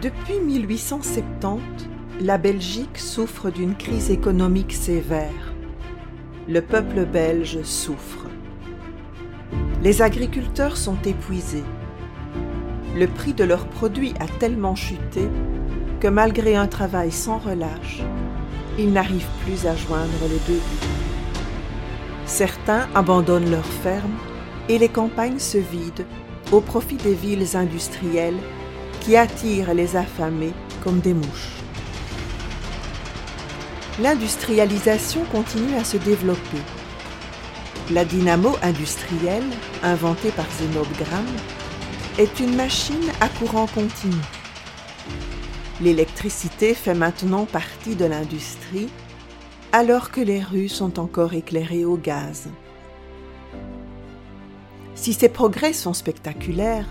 Depuis 1870, la Belgique souffre d'une crise économique sévère. Le peuple belge souffre. Les agriculteurs sont épuisés. Le prix de leurs produits a tellement chuté que malgré un travail sans relâche, ils n'arrivent plus à joindre les deux bouts. Certains abandonnent leurs fermes et les campagnes se vident au profit des villes industrielles qui attirent les affamés comme des mouches. L'industrialisation continue à se développer. La dynamo industrielle, inventée par Zenob Gramme, est une machine à courant continu. L'électricité fait maintenant partie de l'industrie alors que les rues sont encore éclairées au gaz. Si ces progrès sont spectaculaires,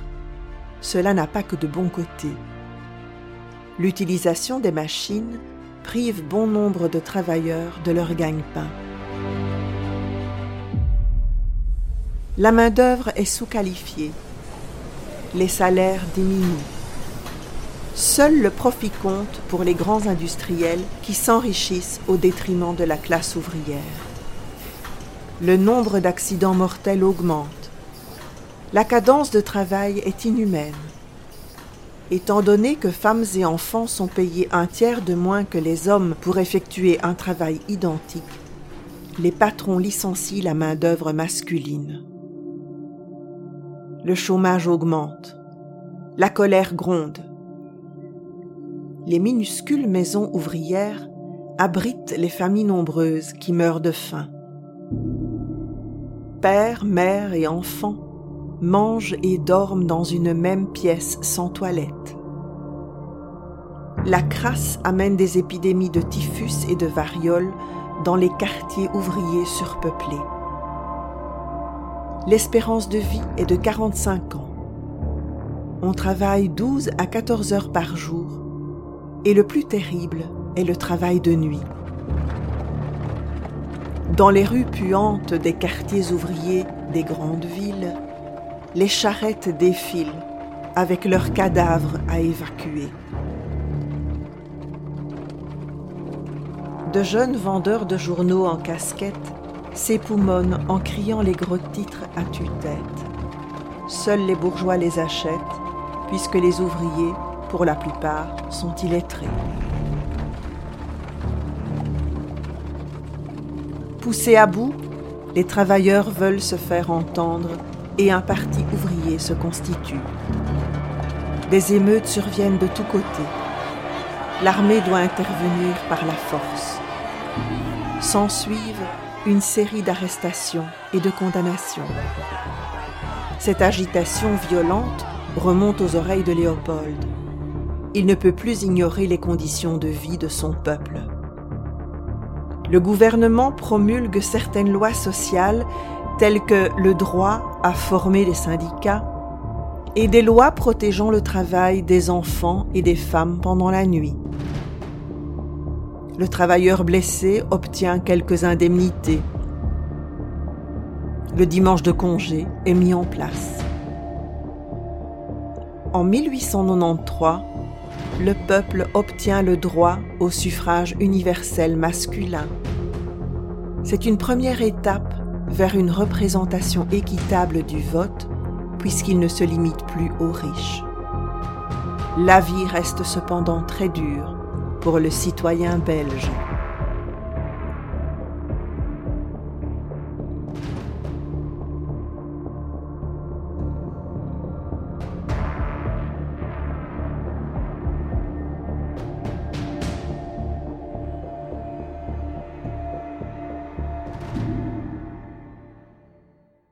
cela n'a pas que de bons côtés. L'utilisation des machines prive bon nombre de travailleurs de leur gagne-pain. La main-d'œuvre est sous-qualifiée. Les salaires diminuent. Seul le profit compte pour les grands industriels qui s'enrichissent au détriment de la classe ouvrière. Le nombre d'accidents mortels augmente. La cadence de travail est inhumaine. Étant donné que femmes et enfants sont payés un tiers de moins que les hommes pour effectuer un travail identique, les patrons licencient la main-d'œuvre masculine. Le chômage augmente. La colère gronde. Les minuscules maisons ouvrières abritent les familles nombreuses qui meurent de faim. Pères, mères et enfants mangent et dorment dans une même pièce sans toilette. La crasse amène des épidémies de typhus et de variole dans les quartiers ouvriers surpeuplés. L'espérance de vie est de 45 ans. On travaille 12 à 14 heures par jour et le plus terrible est le travail de nuit. Dans les rues puantes des quartiers ouvriers des grandes villes, les charrettes défilent avec leurs cadavres à évacuer. De jeunes vendeurs de journaux en casquette s'époumonnent en criant les gros titres à tue-tête. Seuls les bourgeois les achètent, puisque les ouvriers, pour la plupart, sont illettrés. Poussés à bout, les travailleurs veulent se faire entendre et un parti ouvrier se constitue. Des émeutes surviennent de tous côtés. L'armée doit intervenir par la force. S'ensuivent une série d'arrestations et de condamnations. Cette agitation violente remonte aux oreilles de Léopold. Il ne peut plus ignorer les conditions de vie de son peuple. Le gouvernement promulgue certaines lois sociales telles que le droit à former des syndicats et des lois protégeant le travail des enfants et des femmes pendant la nuit. Le travailleur blessé obtient quelques indemnités. Le dimanche de congé est mis en place. En 1893, le peuple obtient le droit au suffrage universel masculin. C'est une première étape vers une représentation équitable du vote, puisqu'il ne se limite plus aux riches. La vie reste cependant très dure pour le citoyen belge.